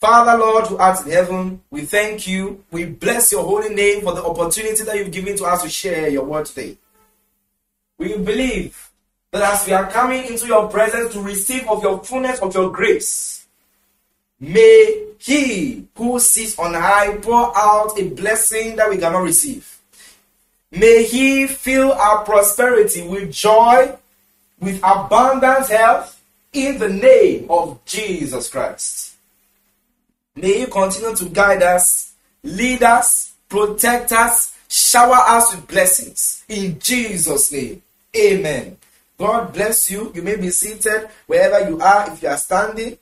Father, Lord, who art in heaven, we thank you. We bless your holy name for the opportunity that you've given to us to share your word today. We believe that as we are coming into your presence to receive of your fullness of your grace, may he who sits on high pour out a blessing that we cannot receive. May he fill our prosperity with joy, with abundant health, in the name of Jesus Christ. May you continue to guide us, lead us, protect us, shower us with blessings. In Jesus' name, amen. God bless you. You may be seated wherever you are if you are standing,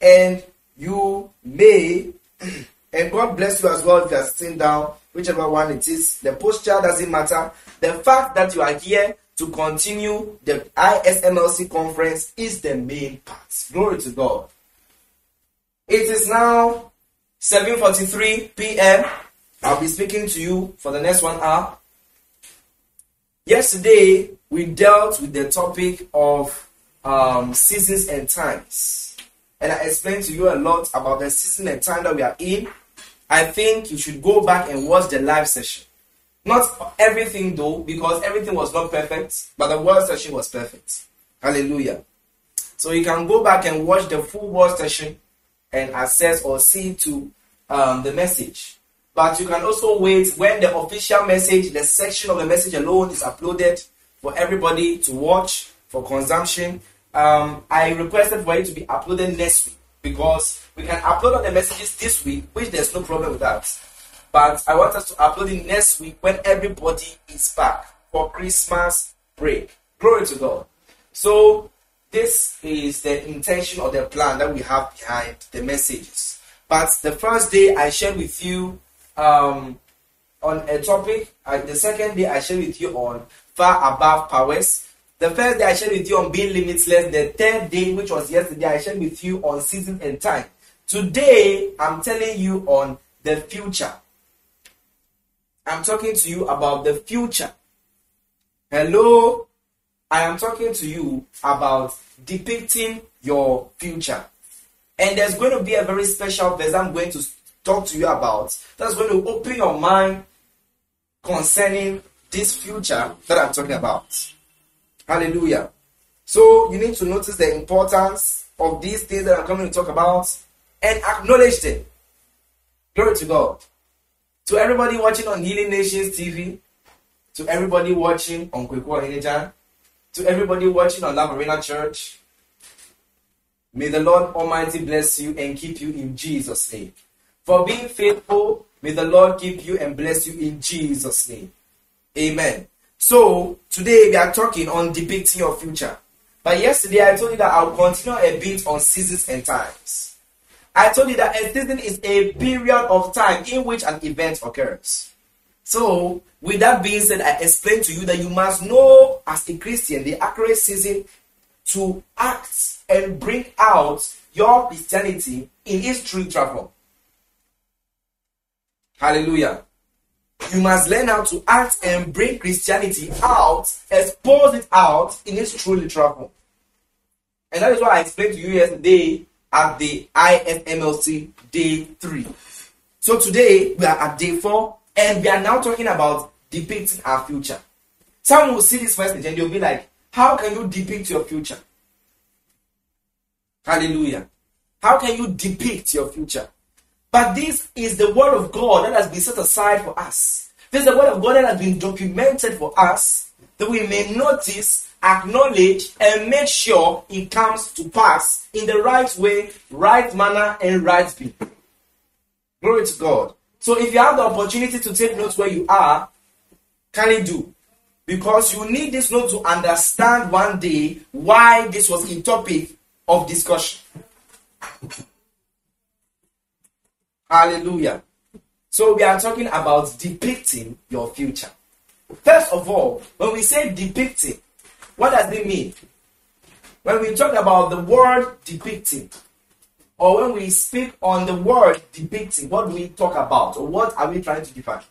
and you may, and God bless you as well if you are sitting down, whichever one it is. The posture doesn't matter. The fact that you are here to continue the ISMLC conference is the main part. Glory to God. It is now 7:43 p.m. I'll be speaking to you for the next one hour. Yesterday we dealt with the topic of um, seasons and times, and I explained to you a lot about the season and time that we are in. I think you should go back and watch the live session. Not everything though, because everything was not perfect, but the word session was perfect. Hallelujah. So you can go back and watch the full word session and access or see to um, the message. But you can also wait when the official message, the section of the message alone is uploaded for everybody to watch for consumption. Um, I requested for it to be uploaded next week because we can upload all the messages this week, which there's no problem with that. But I want us to upload it next week when everybody is back for Christmas break. Glory to God. So this is the intention or the plan that we have behind the messages. But the first day I shared with you um, on a topic, uh, the second day I shared with you on far above powers. The first day I shared with you on being limitless. The third day, which was yesterday, I shared with you on season and time. Today, I'm telling you on the future. I'm talking to you about the future. Hello, I am talking to you about depicting your future. And there's going to be a very special verse I'm going to talk to you about that's going to open your mind concerning this future that I'm talking about. Hallelujah. So you need to notice the importance of these things that I'm coming to talk about and acknowledge them. Glory to God. To everybody watching on Healing Nations TV, to everybody watching on Kwekwa Energy, to everybody watching on Love Arena Church, may the Lord Almighty bless you and keep you in Jesus' name. For being faithful, may the Lord keep you and bless you in Jesus' name. Amen. So, today we are talking on depicting your future. But yesterday I told you that I'll continue a bit on seasons and times. I told you that a season is a period of time in which an event occurs. So, with that being said, I explained to you that you must know as a Christian the accurate season to act and bring out your Christianity in its true travel. Hallelujah. You must learn how to act and bring Christianity out, expose it out in its true travel. And that is what I explained to you yesterday at the ISMLC day three. So today we are at day four, and we are now talking about depicting our future. Someone will see this message and they'll be like, How can you depict your future? Hallelujah. How can you depict your future? But this is the word of God that has been set aside for us. This is the word of God that has been documented for us that we may notice acknowledge and make sure it comes to pass in the right way, right manner, and right speed. Glory to God. So if you have the opportunity to take notes where you are, kindly do. Because you need this note to understand one day why this was a topic of discussion. Hallelujah. So we are talking about depicting your future. First of all, when we say depicting, what does it mean? When we talk about the word depicting, or when we speak on the word depicting, what do we talk about, or what are we trying to depict?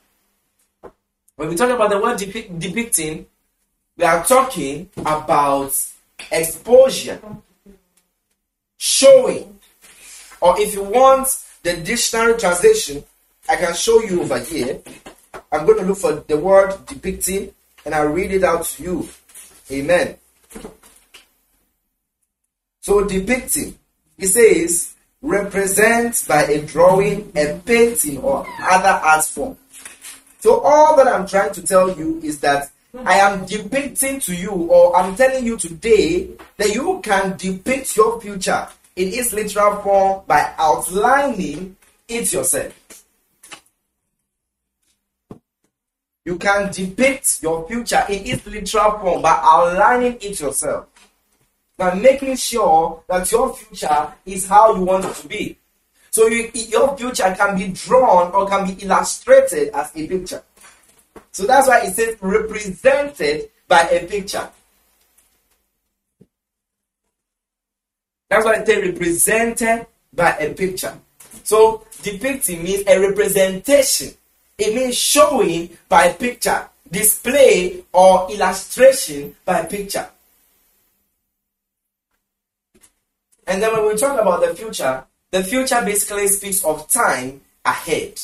When we talk about the word depic- depicting, we are talking about exposure, showing, Or if you want the dictionary translation, I can show you over here. I'm going to look for the word depicting and I'll read it out to you. Amen. So, depicting, it says, represents by a drawing, a painting, or other art form. So, all that I'm trying to tell you is that I am depicting to you, or I'm telling you today, that you can depict your future in its literal form by outlining it yourself. You can depict your future in its literal form by outlining it yourself. By making sure that your future is how you want it to be. So you, your future can be drawn or can be illustrated as a picture. So that's why it says represented by a picture. That's why it says represented by a picture. So depicting means a representation. It means showing by picture, display or illustration by picture. And then when we talk about the future, the future basically speaks of time ahead.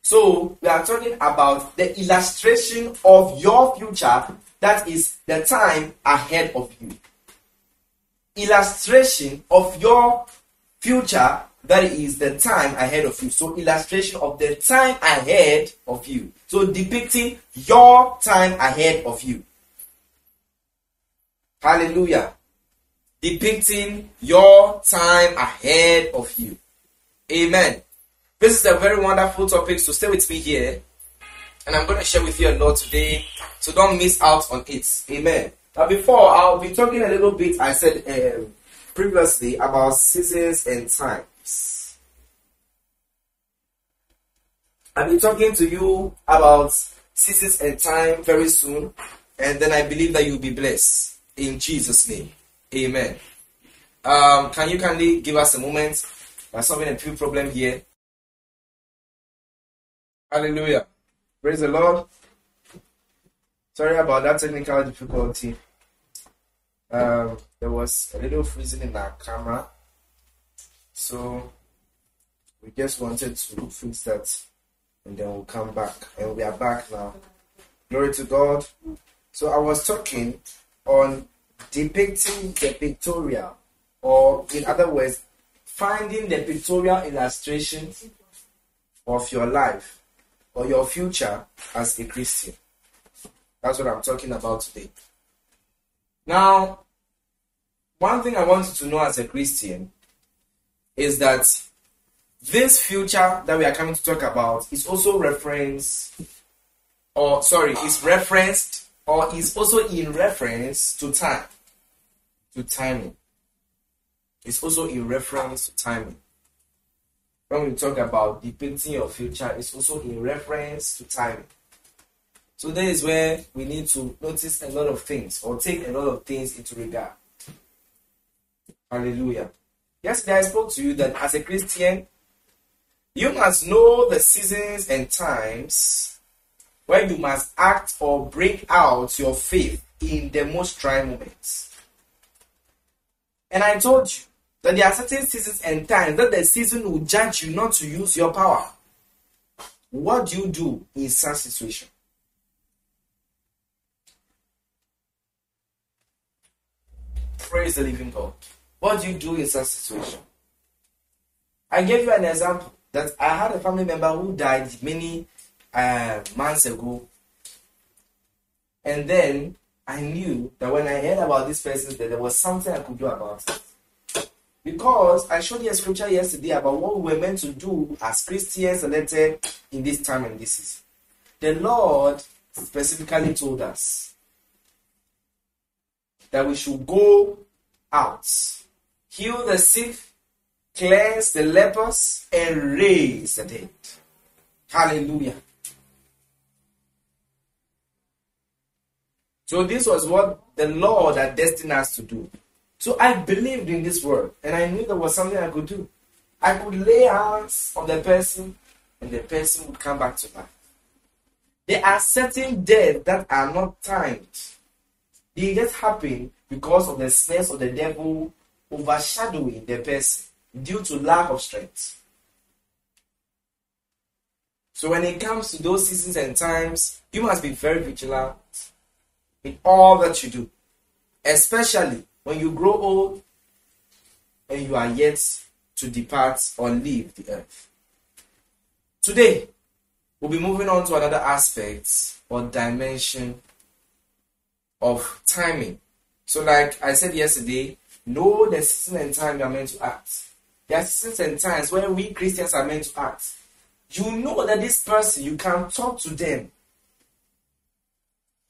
So we are talking about the illustration of your future, that is the time ahead of you. Illustration of your future, that is the time ahead of you. So illustration of the time ahead of you. So depicting your time ahead of you. Hallelujah. Depicting your time ahead of you. Amen. This is a very wonderful topic, so stay with me here. And I'm going to share with you a lot today, so don't miss out on it. Amen. Now, before I'll be talking a little bit, I said um, previously about seasons and times. I'll be talking to you about seasons and time very soon, and then I believe that you'll be blessed in Jesus' name. Amen. Um, can you kindly give us a moment? I'm solving a few problems here. Hallelujah. Praise the Lord. Sorry about that technical difficulty. Um, there was a little freezing in our camera. So we just wanted to fix that and then we'll come back. And we are back now. Glory to God. So I was talking on depicting the pictorial, or in other words, finding the pictorial illustration of your life or your future as a Christian. That's what I'm talking about today. Now, one thing I want you to know as a Christian is that this future that we are coming to talk about is also referenced, or sorry, is referenced, or is also in reference to time, to timing. It's also in reference to timing when we talk about depicting your future, it's also in reference to time. So that is where we need to notice a lot of things or take a lot of things into regard. Hallelujah. Yesterday I spoke to you that as a Christian, you must know the seasons and times where you must act or break out your faith in the most trying moments. And I told you that there are certain seasons and times that the season will judge you not to use your power. What do you do in such situation? Praise the living God. What do you do in such situation? I gave you an example that I had a family member who died many uh, months ago, and then I knew that when I heard about this person, that there was something I could do about it. Because I showed you a scripture yesterday about what we were meant to do as Christians elected in this time and this season. The Lord specifically told us that we should go out, heal the sick, cleanse the lepers, and raise the dead. Hallelujah. So, this was what the Lord had destined us to do. So I believed in this word and I knew there was something I could do. I could lay hands on the person and the person would come back to life. There are certain deaths that are not timed. They just happen because of the snares of the devil overshadowing the person due to lack of strength. So when it comes to those seasons and times, you must be very vigilant in all that you do, especially when you grow old and you are yet to depart or leave the earth. Today, we'll be moving on to another aspect or dimension of timing. So, like I said yesterday, know the season and time you are meant to act. There are seasons and times where we Christians are meant to act. You know that this person, you can talk to them.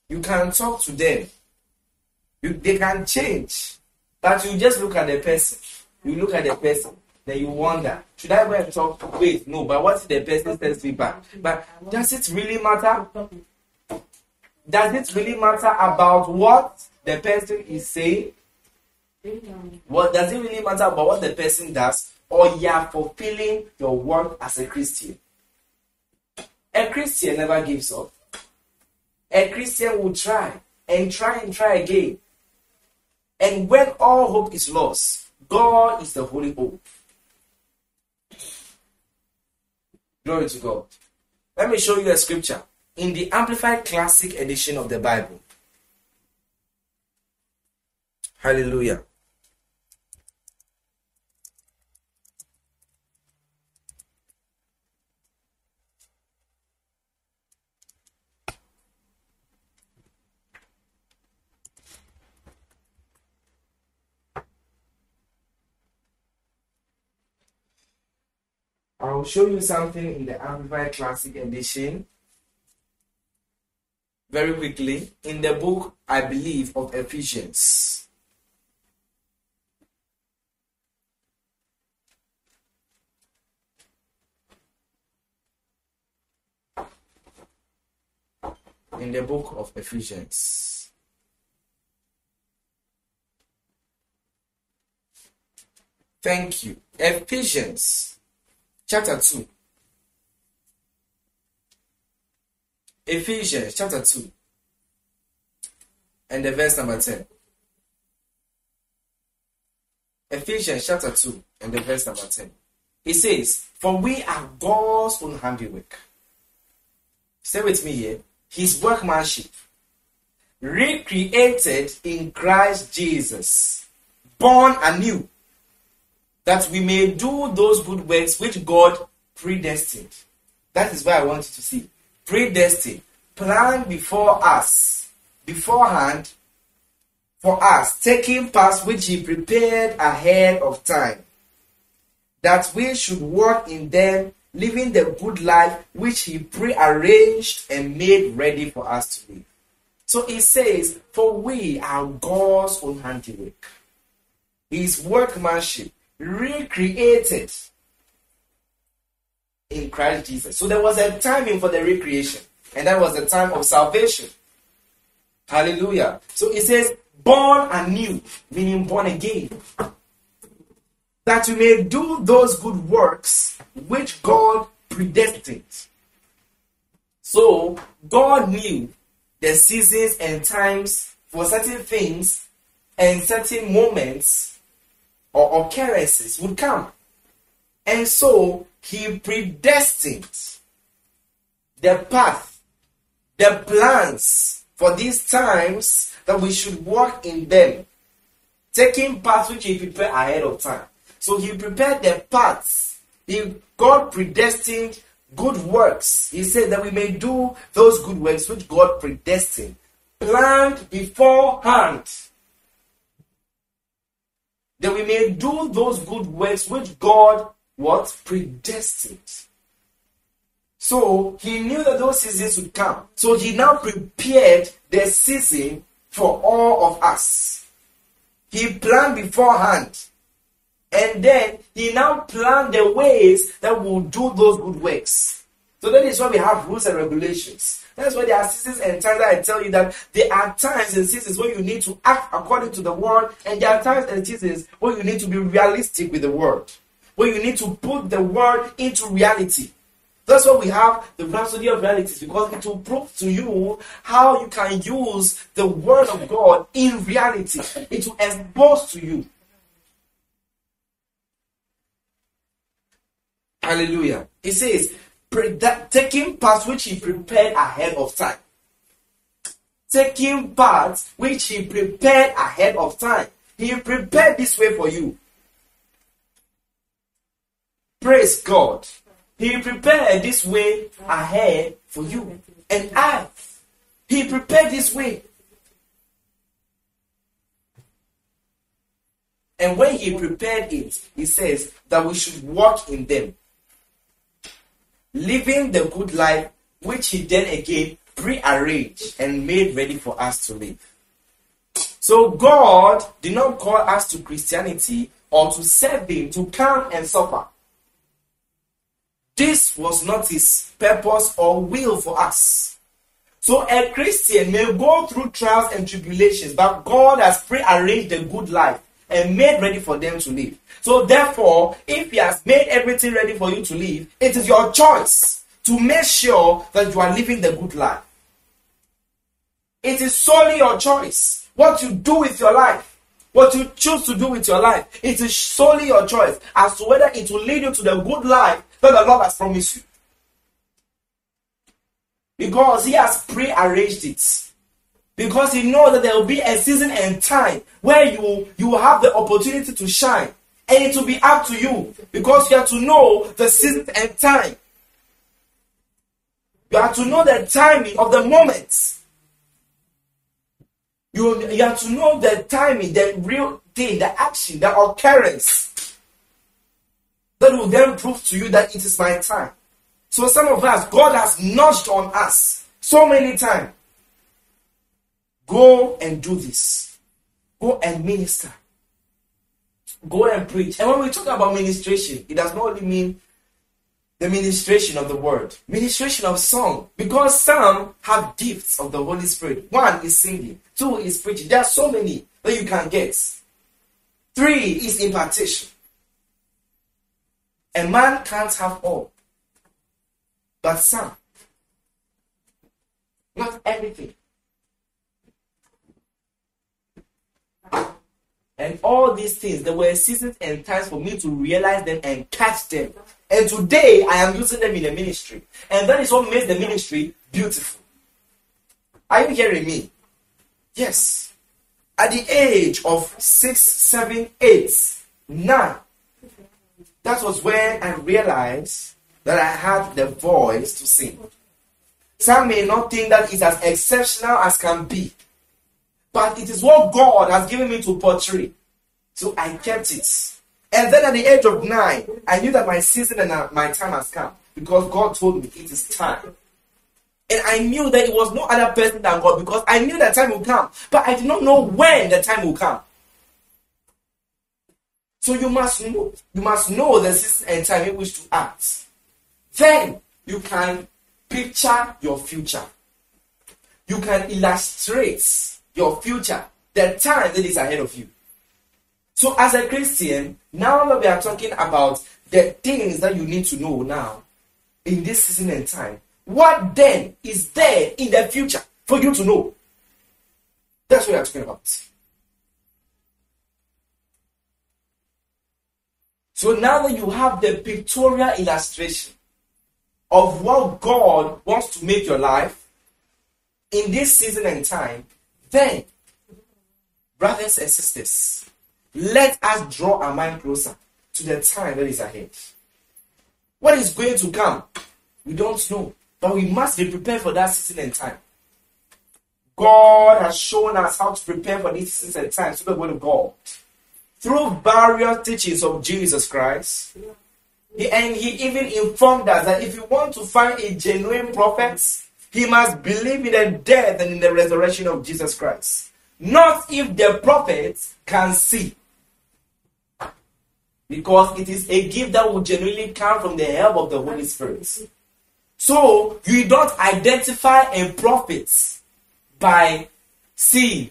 You can talk to them. You, they can change. But you just look at the person. You look at the person. Then you wonder, should I go and talk? Wait, no, but what if the person says me back? But does it really matter? Does it really matter about what the person is saying? What does it really matter about what the person does? Or you are fulfilling your work as a Christian? A Christian never gives up. A Christian will try and try and try again. And when all hope is lost, God is the holy hope. Glory to God. Let me show you a scripture in the Amplified Classic edition of the Bible. Hallelujah. I'll show you something in the Amplified Classic Edition very quickly in the book, I believe, of Ephesians. In the book of Ephesians. Thank you. Ephesians chapter 2. Ephesians chapter 2 and the verse number 10. Ephesians chapter 2 and the verse number 10. It says, For we are God's own handiwork. Stay with me here. His workmanship, recreated in Christ Jesus, born anew, that we may do those good works which God predestined. That is why I want you to see predestined, planned before us, beforehand for us, taking paths which He prepared ahead of time, that we should walk in them, living the good life which He prearranged and made ready for us to live. So it says, For we are God's own handiwork, His workmanship, recreated in Christ Jesus. So there was a timing for the recreation, and that was the time of salvation. Hallelujah. So it says, born anew, meaning born again. That you may do those good works which God predestined. So God knew the seasons and times for certain things and certain moments or occurrences would come. And so he predestined the path, the plans for these times that we should walk in them, taking paths which he prepared ahead of time. So he prepared the paths. He, God predestined good works. He said that we may do those good works which God predestined, planned beforehand. That we may do those good works which God what? Predestined. So he knew that those seasons would come. So he now prepared the season for all of us. He planned beforehand. And then he now planned the ways that will do those good works. So that is why we have rules and regulations. That's why there are seasons and times that I tell you that there are times and seasons when you need to act according to the word, and there are times and seasons when you need to be realistic with the word, when you need to put the word into reality. That's why we have the Rhapsody of Realities because it will prove to you how you can use the Word of God in reality. It will expose to you. Hallelujah. He says, taking part which he prepared ahead of time. Taking part which he prepared ahead of time. He prepared this way for you. Praise God. He prepared this way ahead for you and I. He prepared this way. And when he prepared it, he says that we should walk in them, living the good life which he then again prearranged and made ready for us to live. So God did not call us to Christianity or to serve him to come and suffer. This was not his purpose or will for us. So a Christian may go through trials and tribulations, but God has prearranged a good life and made ready for them to live. So therefore, if he has made everything ready for you to live, it is your choice to make sure that you are living the good life. It is solely your choice what you do with your life. What you choose to do with your life, it is solely your choice as to whether it will lead you to the good life that the Lord has promised you. Because He has pre-arranged it. Because He knows that there will be a season and time where you, you will have the opportunity to shine. And it will be up to you. Because you have to know the season and time. You have to know the timing of the moments. You, you have to know the timing, the real thing, the action, the occurrence that will then prove to you that it is my time. So some of us, God has nudged on us so many times. Go and do this. Go and minister. Go and preach. And when we talk about ministration, it does not only mean the ministration of the word, ministration of song, because some have gifts of the Holy Spirit. One is singing, two is preaching. There are so many that you can get. Three is impartation. A man can't have all, but some. Not everything. And all these things, there were seasons and times for me to realize them and catch them. And today I am using them in the ministry. And that is what makes the ministry beautiful. Are you hearing me? Yes. At the age of six, seven, eight, nine, that was when I realized that I had the voice to sing. Some may not think that is as exceptional as can be, but it is what God has given me to portray. So I kept it. And then at the age of nine, I knew that my season and uh, my time has come because God told me it is time. And I knew that it was no other person than God because I knew that time will come, but I did not know when the time will come. So you must know, you must know the season and time in which to act. Then you can picture your future. You can illustrate your future, the time that is ahead of you. So, as a Christian, now that we are talking about the things that you need to know now in this season and time, what then is there in the future for you to know? That's what we are talking about. So now that you have the pictorial illustration of what God wants to make your life in this season and time, then, brothers and sisters, let us draw our mind closer to the time that is ahead. What is going to come? We don't know. But we must be prepared for that season and time. God has shown us how to prepare for these seasons and times through the word of God. Through various teachings of Jesus Christ. He, and he even informed us that if you want to find a genuine prophet, he must believe in the death and in the resurrection of Jesus Christ. Not if the prophet can see. Because it is a gift that will genuinely come from the help of the Holy Spirit. So you don't identify a prophet by seeing.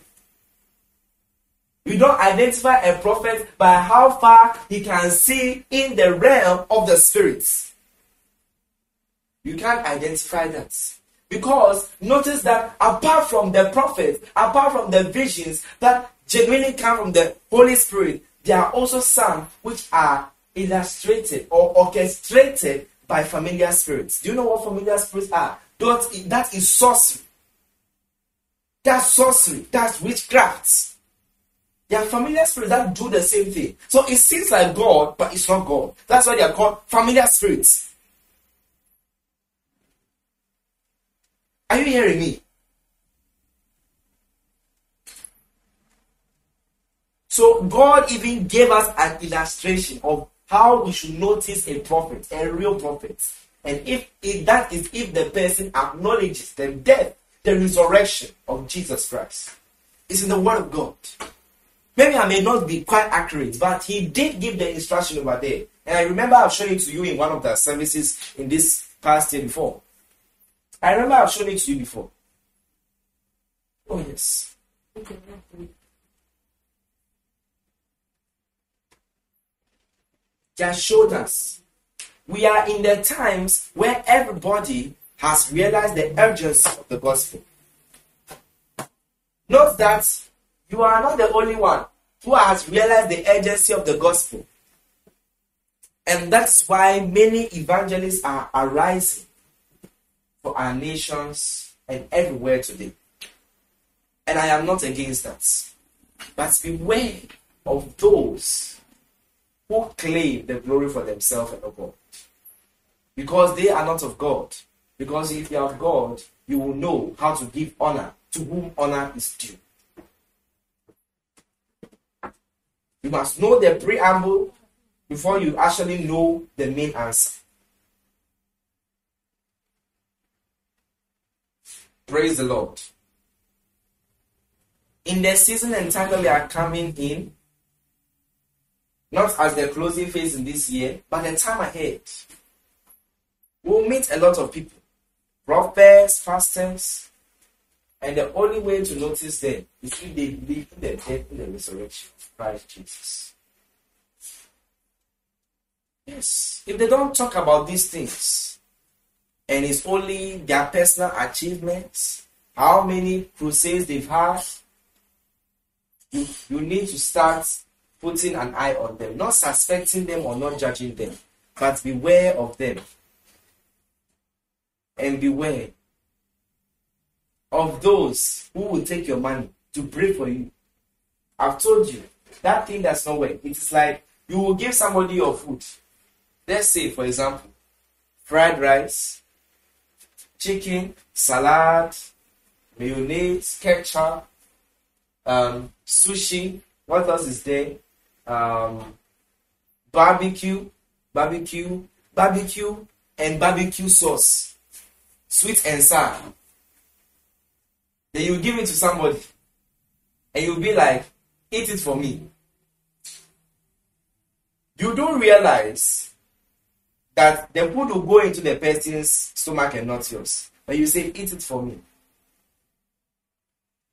You don't identify a prophet by how far he can see in the realm of the spirits. You can't identify that. Because notice that apart from the prophets, apart from the visions that genuinely come from the Holy Spirit, there are also some which are illustrated or orchestrated by familiar spirits. Do you know what familiar spirits are? That is sorcery. That's sorcery. That's witchcraft. There are familiar spirits that do the same thing. So it seems like God, but it's not God. That's why they are called familiar spirits. Are you hearing me? So God even gave us an illustration of how we should notice a prophet, a real prophet. And if, if that is if the person acknowledges the death, the resurrection of Jesus Christ. It's in the Word of God. Maybe I may not be quite accurate, but he did give the instruction over there. And I remember I've shown it to you in one of the services in this past year before. I remember I've shown it to you before. Oh, yes. Just showed us. We are in the times where everybody has realized the urgency of the gospel. Note that you are not the only one who has realized the urgency of the gospel. And that's why many evangelists are arising for our nations and everywhere today. And I am not against that. But beware of those who claim the glory for themselves and not God. Because they are not of God. Because if you are of God, you will know how to give honor to whom honor is due. You must know the preamble before you actually know the main answer. Praise the Lord. In the season and time that we are coming in, not as the closing phase in this year, but the time ahead, we'll meet a lot of people prophets, fasters, and the only way to notice them is if they believe in the death and the resurrection of Christ Jesus. Yes. If they don't talk about these things, and it's only their personal achievements, how many crusades they've had, you, you need to start putting an eye on them, not suspecting them or not judging them, but beware of them. And beware of those who will take your money to pray for you. I've told you that thing does not work. It's like you will give somebody your food. Let's say, for example, fried rice, chicken, salad, mayonnaise, ketchup, um, sushi. What else is there? Um, barbecue, barbecue, barbecue, and barbecue sauce, sweet and sour. Then you give it to somebody, and you'll be like, "Eat it for me." You don't realize that the food will go into the person's stomach and not yours. But you say, eat it for me.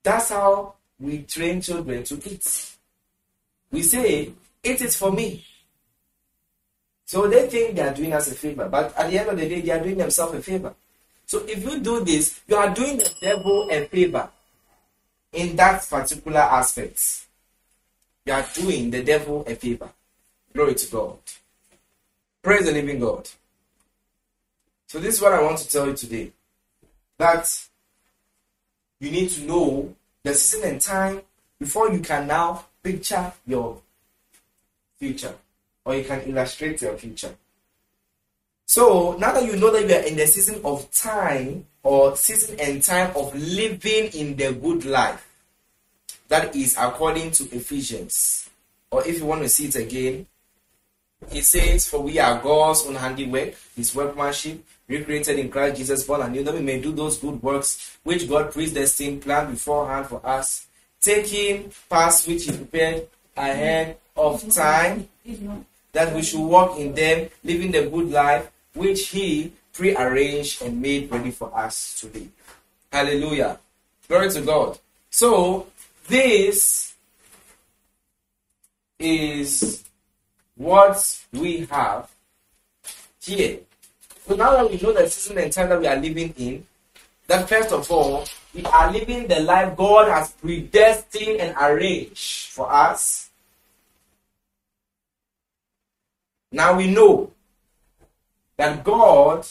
That's how we train children to eat. We say, eat it for me. So they think they are doing us a favor, but at the end of the day, they are doing themselves a favor. So if you do this, you are doing the devil a favor in that particular aspect. You are doing the devil a favor. Glory to God. Praise the living God. So, this is what I want to tell you today that you need to know the season and time before you can now picture your future or you can illustrate your future. So, now that you know that you are in the season of time or season and time of living in the good life, that is according to Ephesians. Or if you want to see it again, it says, For we are God's own handiwork, his workmanship, recreated in Christ Jesus, born anew, that we may do those good works which God predestined, planned beforehand for us, taking paths which he prepared ahead of time, that we should walk in them, living the good life which he prearranged and made ready for us to live. Hallelujah. Glory to God. So, this is what we have here. So now that we know the season and time that we are living in, that first of all, we are living the life God has predestined and arranged for us. Now we know that God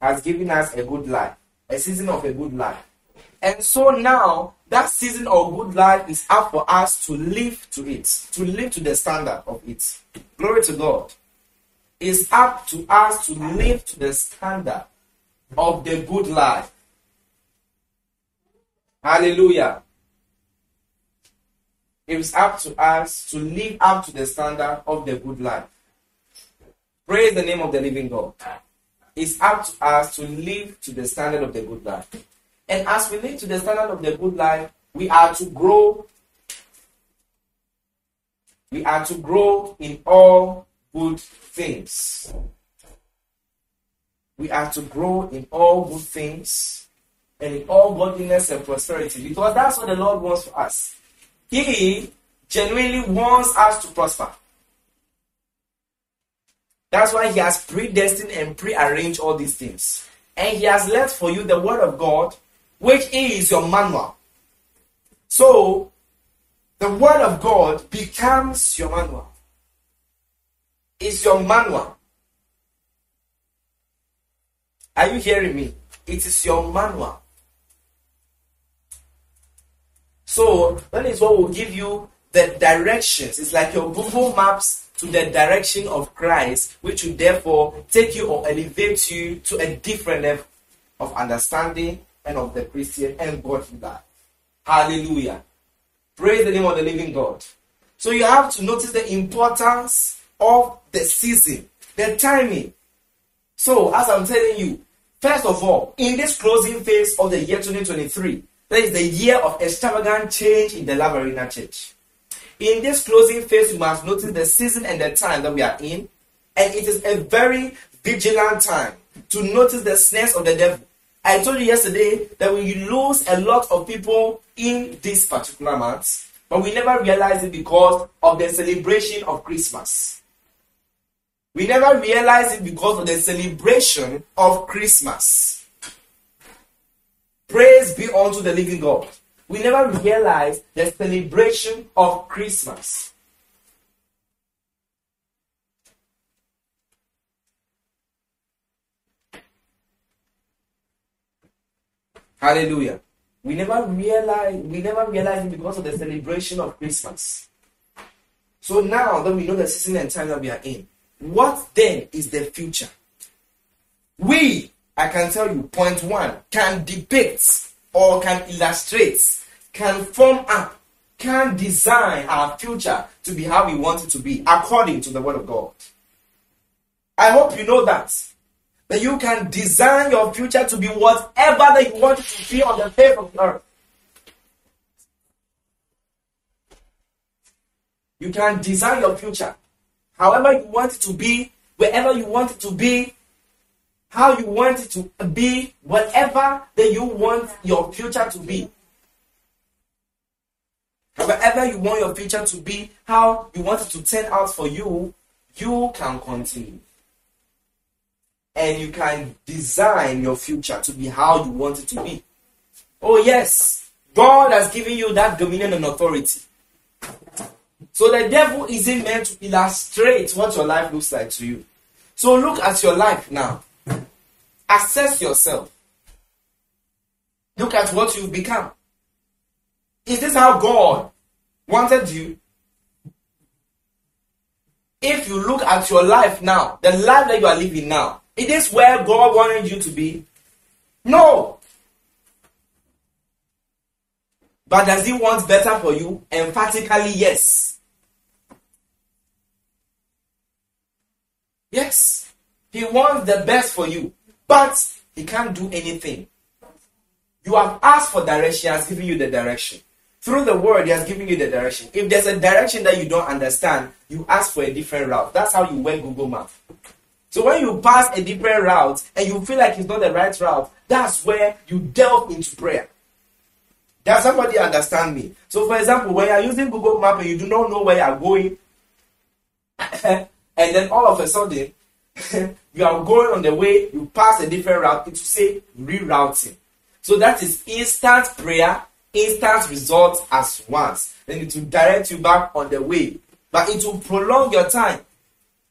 has given us a good life, a season of a good life. And so now that season of good life is up for us to live to it, to live to the standard of it. Glory to God. It's up to us to live to the standard of the good life. Hallelujah. It's up to us to live up to the standard of the good life. Praise the name of the living God. It's up to us to live to the standard of the good life. And as we live to the standard of the good life, we are to grow. We are to grow in all good things. We are to grow in all good things and in all godliness and prosperity because that's what the Lord wants for us. He genuinely wants us to prosper. That's why He has predestined and prearranged all these things. And He has left for you the Word of God, which is your manual. So, the Word of God becomes your manual. It's your manual. Are you hearing me? It is your manual. So that is what will give you the directions. It's like your Google Maps to the direction of Christ, which will therefore take you or elevate you to a different level of understanding and of the Christian and godly life. Hallelujah. Praise the name of the living God. So you have to notice the importance of the season, the timing. So, as I'm telling you, first of all, in this closing phase of the year 2023, that is the year of extravagant change in the Love Church. In this closing phase, you must notice the season and the time that we are in, and it is a very vigilant time to notice the snares of the devil. I told you yesterday that we lose a lot of people in this particular month, but we never realize it because of the celebration of Christmas. We never realize it because of the celebration of Christmas. Praise be unto the living God. We never realize the celebration of Christmas. Hallelujah. We never realize we never realize it because of the celebration of Christmas. So now that we know the season and time that we are in, what then is the future? We I can tell you, point one, can depict or can illustrate, can form up, can design our future to be how we want it to be, according to the Word of God. I hope you know that. That you can design your future to be whatever that you want it to be on the face of earth. You can design your future however you want it to be, wherever you want it to be, how you want it to be, whatever that you want your future to be. However, you want your future to be, how you want it to turn out for you, you can continue. And you can design your future to be how you want it to be. Oh, yes, God has given you that dominion and authority. So the devil isn't meant to illustrate what your life looks like to you. So look at your life now. Assess yourself. Look at what you've become. Is this how God wanted you? If you look at your life now, the life that you are living now, is this where God wanted you to be? No. But does He want better for you? Emphatically, yes. Yes. He wants the best for you. But he can't do anything. You have asked for direction, he has given you the direction. Through the word, he has given you the direction. If there's a direction that you don't understand, you ask for a different route. That's how you work Google Maps. So when you pass a different route and you feel like it's not the right route, that's where you delve into prayer. Does somebody understand me? So, for example, when you're using Google Map and you do not know where you're going, and then all of a sudden you are going on the way, you pass a different route, it will say rerouting. So that is instant prayer, instant results as once. Then it will direct you back on the way. But it will prolong your time.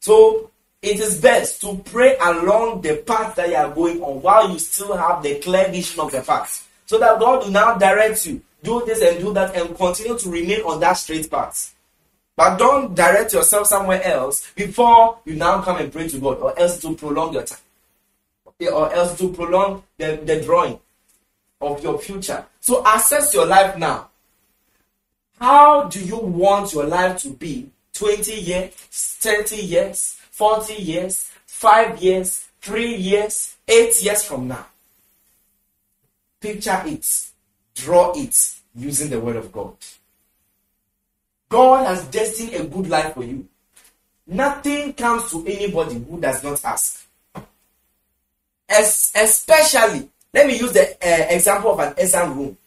So it is best to pray along the path that you are going on while you still have the clear vision of the path. So that God will now direct you, do this and do that, and continue to remain on that straight path. But don't direct yourself somewhere else before you now come and pray to God, or else to prolong your time, or else to prolong the, the drawing of your future. So assess your life now. How do you want your life to be 20 years, 30 years, 40 years, 5 years, 3 years, 8 years from now. Picture it, draw it using the Word of God. God has destined a good life for you. Nothing comes to anybody who does not ask. As, especially, let me use the uh, example of an exam room.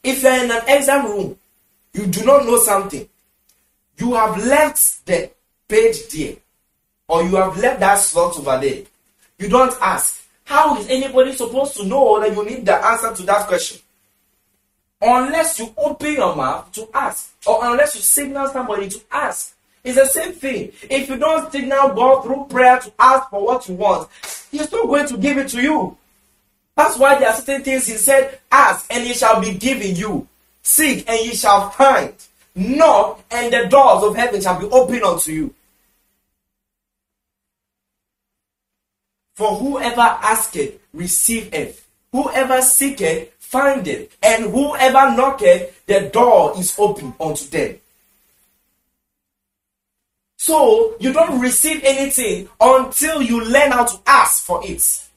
If you're in an exam room, you do not know something, you have left the page there or you have left that slot over there. You don't ask. How is anybody supposed to know that you need the answer to that question? Unless you open your mouth to ask, or unless you signal somebody to ask. It's the same thing. If you don't signal God through prayer to ask for what you want, He's not going to give it to you. That's why there are certain things He said, Ask and it shall be given you. Seek and ye shall find. Knock and the doors of heaven shall be opened unto you. For whoever asketh, receiveth. Whoever seeketh, findeth. And whoever knocketh, the door is open unto them. So you don't receive anything until you learn how to ask for it.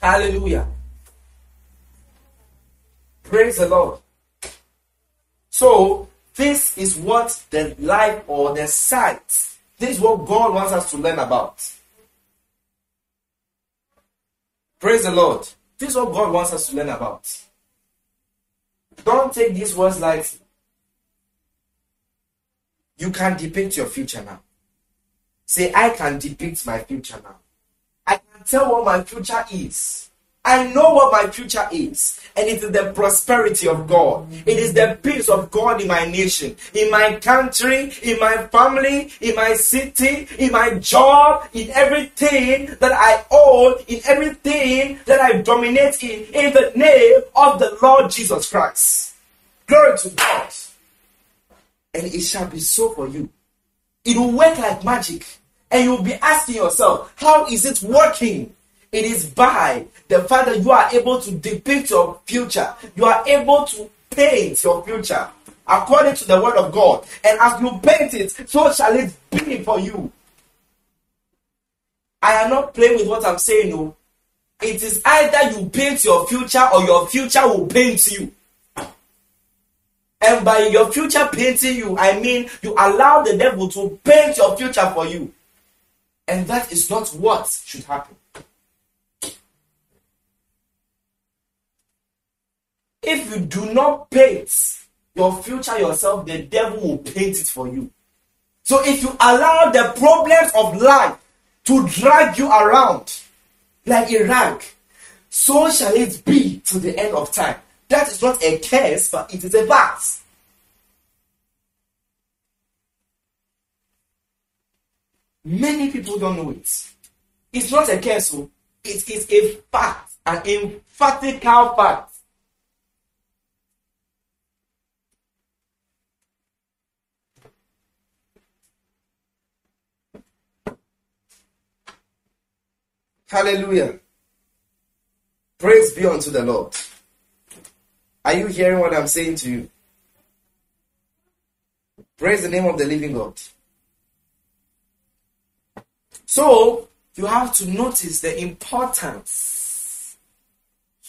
Hallelujah. Praise the Lord. So, this is what the life or the sight this is what God wants us to learn about. Praise the Lord. This is what God wants us to learn about. Don't take these words lightly. You can depict your future now. Say, I can depict my future now. I can tell what my future is. I know what my future is, and it is the prosperity of God. It is the peace of God in my nation, in my country, in my family, in my city, in my job, in everything that I own, in everything that I dominate in, in the name of the Lord Jesus Christ. Glory to God. And it shall be so for you. It will work like magic, and you'll be asking yourself, How is it working? It is by the fact that you are able to depict your future. You are able to paint your future according to the word of God. And as you paint it, so shall it be for you. I am not playing with what I'm saying. No. It is either you paint your future or your future will paint you. And by your future painting you, I mean you allow the devil to paint your future for you. And that is not what should happen. If you do not paint your future yourself, the devil will paint it for you. So if you allow the problems of life to drag you around like a rag, so shall it be to the end of time. That is not a curse, but it is a fact. Many people don't know it. It's not a curse, oh. it is a fact, an emphatical fact. Hallelujah. Praise be unto the Lord. Are you hearing what I'm saying to you? Praise the name of the living God. So, you have to notice the importance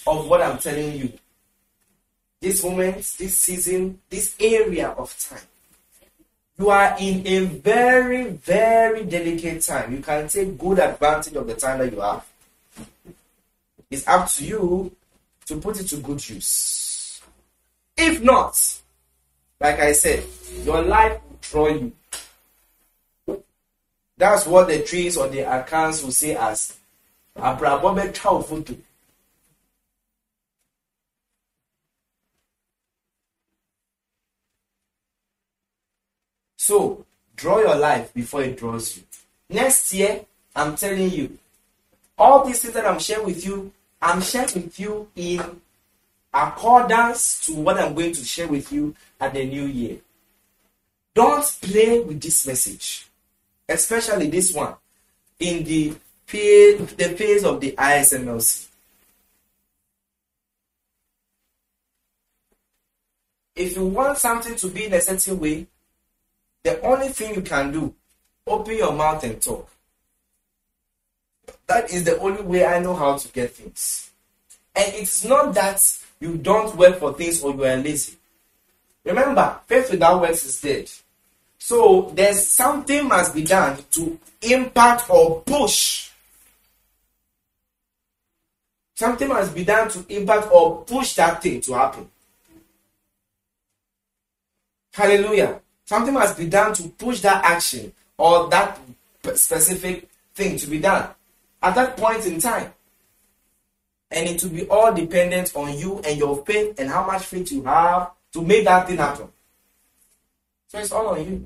of what I'm telling you. This moment, this season, this area of time you are in a very, very delicate time. You can take good advantage of the time that you have. It's up to you to put it to good use. If not, like I said, your life will draw you. That's what the trees or the Akans will say as Abrabobe photo. So, draw your life before it draws you. Next year, I'm telling you, all these things that I'm sharing with you, I'm sharing with you in accordance to what I'm going to share with you at the new year. Don't play with this message, especially this one in the phase, the phase of the ISMLC. If you want something to be in a certain way, the only thing you can do, open your mouth and talk. That is the only way I know how to get things. And it's not that you don't work for things or you are lazy. Remember, faith without works is dead. So there's something must be done to impact or push. Something must be done to impact or push that thing to happen. Hallelujah. Something must be done to push that action or that specific thing to be done at that point in time. And it will be all dependent on you and your faith and how much faith you have to make that thing happen. So it's all on you.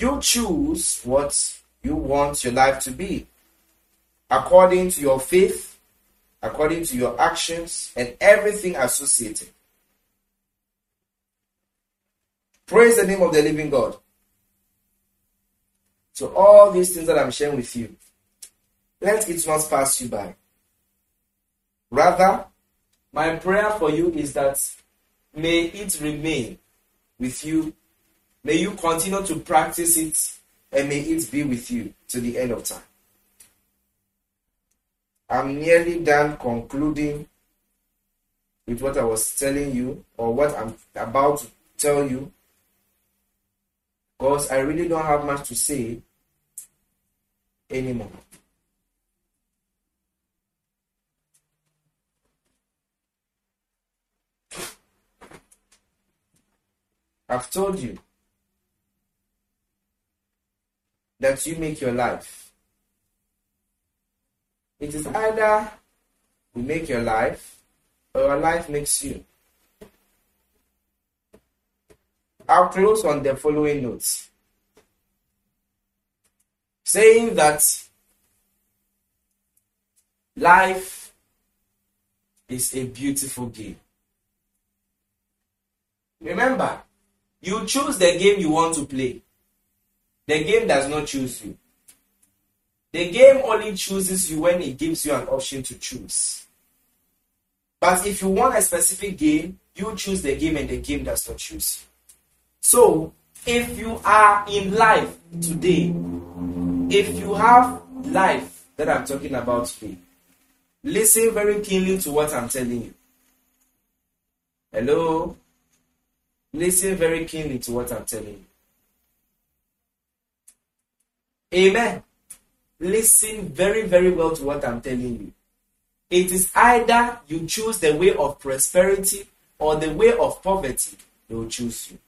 You choose what you want your life to be according to your faith, according to your actions, and everything associated. Praise the name of the living God. So, all these things that I'm sharing with you, let it not pass you by. Rather, my prayer for you is that may it remain with you. May you continue to practice it and may it be with you to the end of time. I'm nearly done concluding with what I was telling you or what I'm about to tell you because I really don't have much to say anymore. I've told you that you make your life. It is either you make your life or your life makes you. I'll close on the following notes saying that life is a beautiful game. Remember, you choose the game you want to play. The game does not choose you. The game only chooses you when it gives you an option to choose. But if you want a specific game, you choose the game and the game does not choose you. So, if you are in life today, if you have life that I'm talking about today, listen very keenly to what I'm telling you. Hello? Listen very keenly to what I'm telling you. Amen. Listen very, very well to what I'm telling you. It is either you choose the way of prosperity or the way of poverty, they will choose you.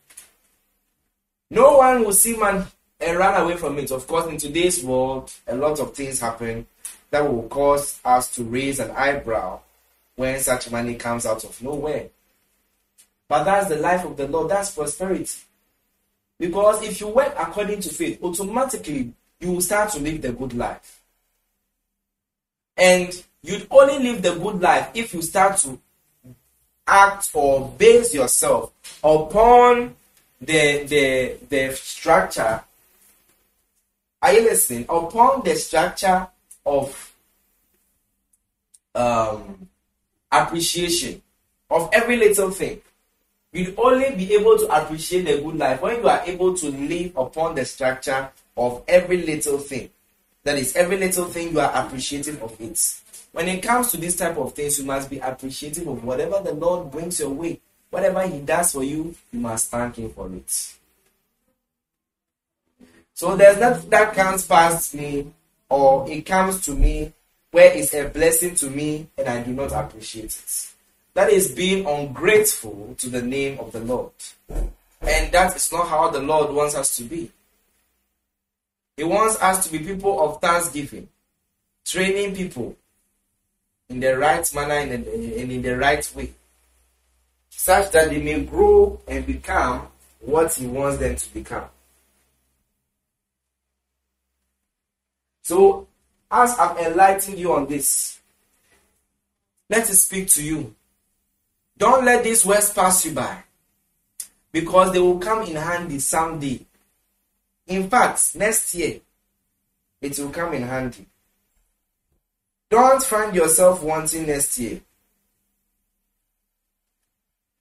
No one will see man and run away from it. Of course, in today's world, a lot of things happen that will cause us to raise an eyebrow when such money comes out of nowhere. But that's the life of the Lord, that's prosperity. Because if you work according to faith, automatically you will start to live the good life. And you'd only live the good life if you start to act or base yourself upon the the the structure are you listening upon the structure of um appreciation of every little thing you'll only be able to appreciate the good life when you are able to live upon the structure of every little thing. That is every little thing you are appreciative of it. When it comes to this type of things you must be appreciative of whatever the lord brings your way Whatever He does for you, you must thank Him for it. So there's nothing that comes past me or it comes to me where it's a blessing to me and I do not appreciate it. That is being ungrateful to the name of the Lord. And that is not how the Lord wants us to be. He wants us to be people of thanksgiving, training people in the right manner and in the right way such that they may grow and become what He wants them to become. So, as I'm enlightening you on this, let it speak to you. Don't let these words pass you by because they will come in handy someday. In fact, next year, it will come in handy. Don't find yourself wanting next year.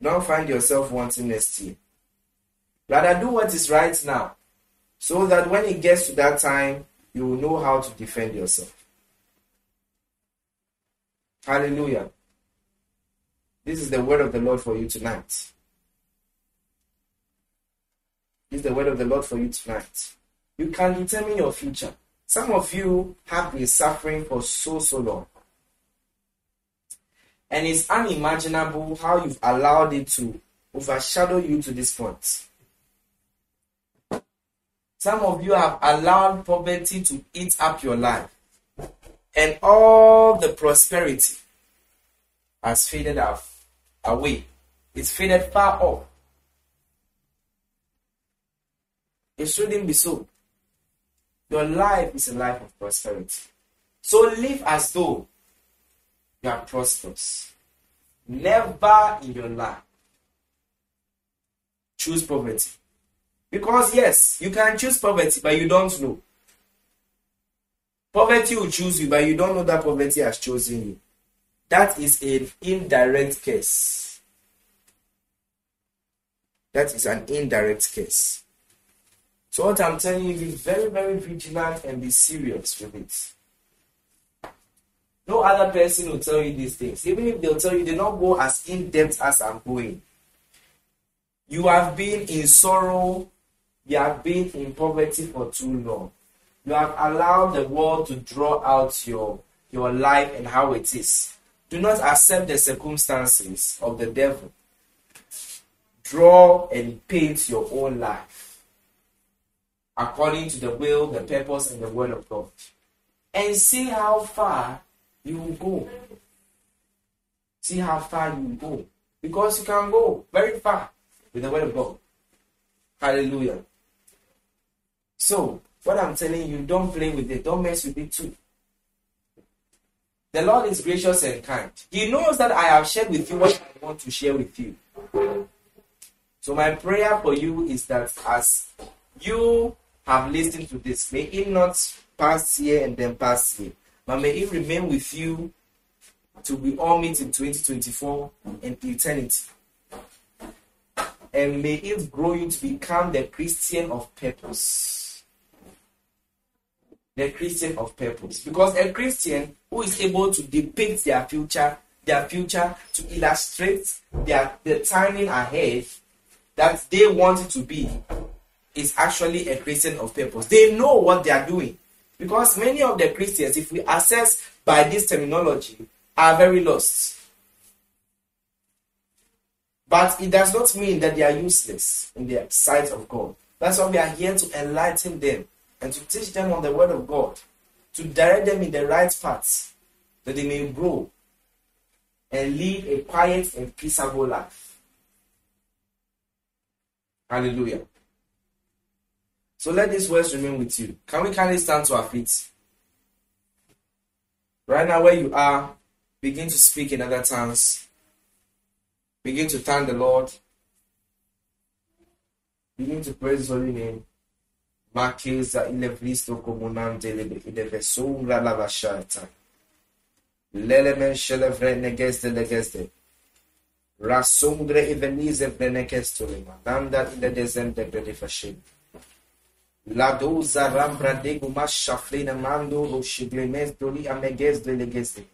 Don't find yourself wanting next year. Rather, do what is right now so that when it gets to that time, you will know how to defend yourself. Hallelujah. This is the word of the Lord for you tonight. This is the word of the Lord for you tonight. You can determine your future. Some of you have been suffering for so, so long. And it's unimaginable how you've allowed it to overshadow you to this point. Some of you have allowed poverty to eat up your life, and all the prosperity has faded off, away. It's faded far off. It shouldn't be so. Your life is a life of prosperity. So live as though you are prosperous. Never in your life choose poverty. Because, yes, you can choose poverty, but you don't know. Poverty will choose you, but you don't know that poverty has chosen you. That is an indirect case. That is an indirect case. So, what I'm telling you, be very, very vigilant and be serious with it. No other person will tell you these things. Even if they'll tell you, they don't go as in depth as I'm going. You have been in sorrow you have been in poverty for too long. You have allowed the world to draw out your, your life and how it is. Do not accept the circumstances of the devil. Draw and paint your own life according to the will, the purpose, and the word of God. And see how far you will go. See how far you will go. Because you can go very far with the word of God. Hallelujah. So, what I'm telling you, don't play with it, don't mess with it too. The Lord is gracious and kind. He knows that I have shared with you what I want to share with you. So, my prayer for you is that as you have listened to this, may it not pass here and then pass here, but may it remain with you to we all meet in 2024 and eternity. And may it grow you to become the Christian of purpose the Christian of purpose. Because a Christian who is able to depict their future, their future to illustrate their the timing ahead that they want it to be, is actually a Christian of purpose. They know what they are doing. Because many of the Christians, if we assess by this terminology, are very lost. But it does not mean that they are useless in the sight of God. That's why we are here to enlighten them and to teach them on the word of God, to direct them in the right paths, that they may grow and live a quiet and peaceable life. Hallelujah. So let these words remain with you. Can we kindly stand to our feet? Right now, where you are, begin to speak in other tongues. Begin to thank the Lord. Begin to praise His holy name. Makeza ile vristo comunante ile vesura la vashata. L'elemen shele vrene geste. Rasungre Ladoza rambra de guma chafrina mando rochiglemes proli amegues delegese.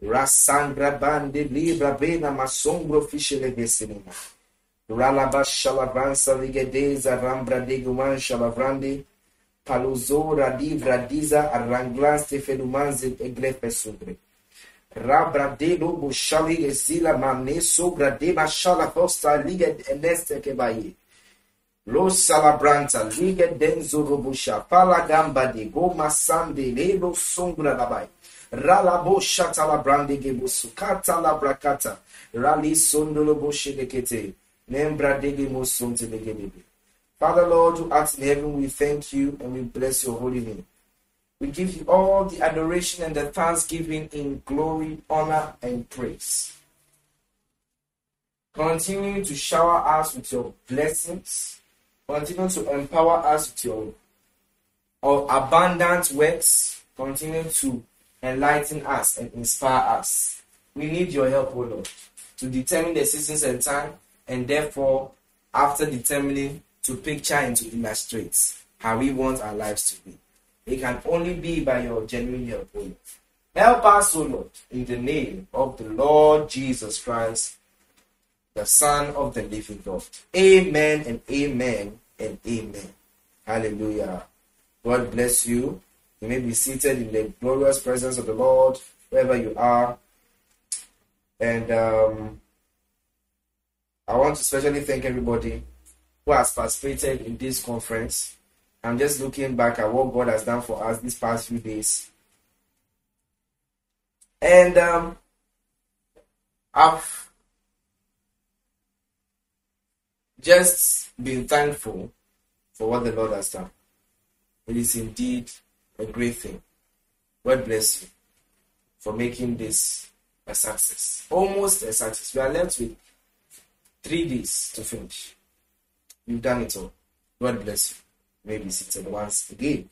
Rasangra bande libra bena massombro fichelegesenina. vansa ligedeza rambradego chalavrande. Paluzora divra diza arranglaste e egrefe sobre. Rabradê lobo xalegezila mané sobra de machala costa liga nesta que vai Lo salabranta liga denzo robusha pala gamba de goma sande lelo sombra labai. Ralabo shatala brande gebusu kata la brakata. Rali sondolo boshe lekete. Father Lord, who art in heaven, we thank you and we bless your holy name. We give you all the adoration and the thanksgiving in glory, honor, and praise. Continue to shower us with your blessings. Continue to empower us with your abundant works. Continue to enlighten us and inspire us. We need your help, O Lord, to determine the seasons and time, and therefore, after determining, to picture and to illustrate how we want our lives to be. It can only be by your genuine help, O Lord. Help us, O Lord, in the name of the Lord Jesus Christ, the Son of the living God. Amen and amen and amen. Hallelujah. God bless you. You may be seated in the glorious presence of the Lord wherever you are. And um, I want to especially thank everybody who has participated in this conference. I'm just looking back at what God has done for us these past few days. And um, I've just being thankful for what the Lord has done. It is indeed a great thing. God bless you for making this a success. Almost a success. We are left with three days to finish. You've done it all. God bless you. Maybe seated once again.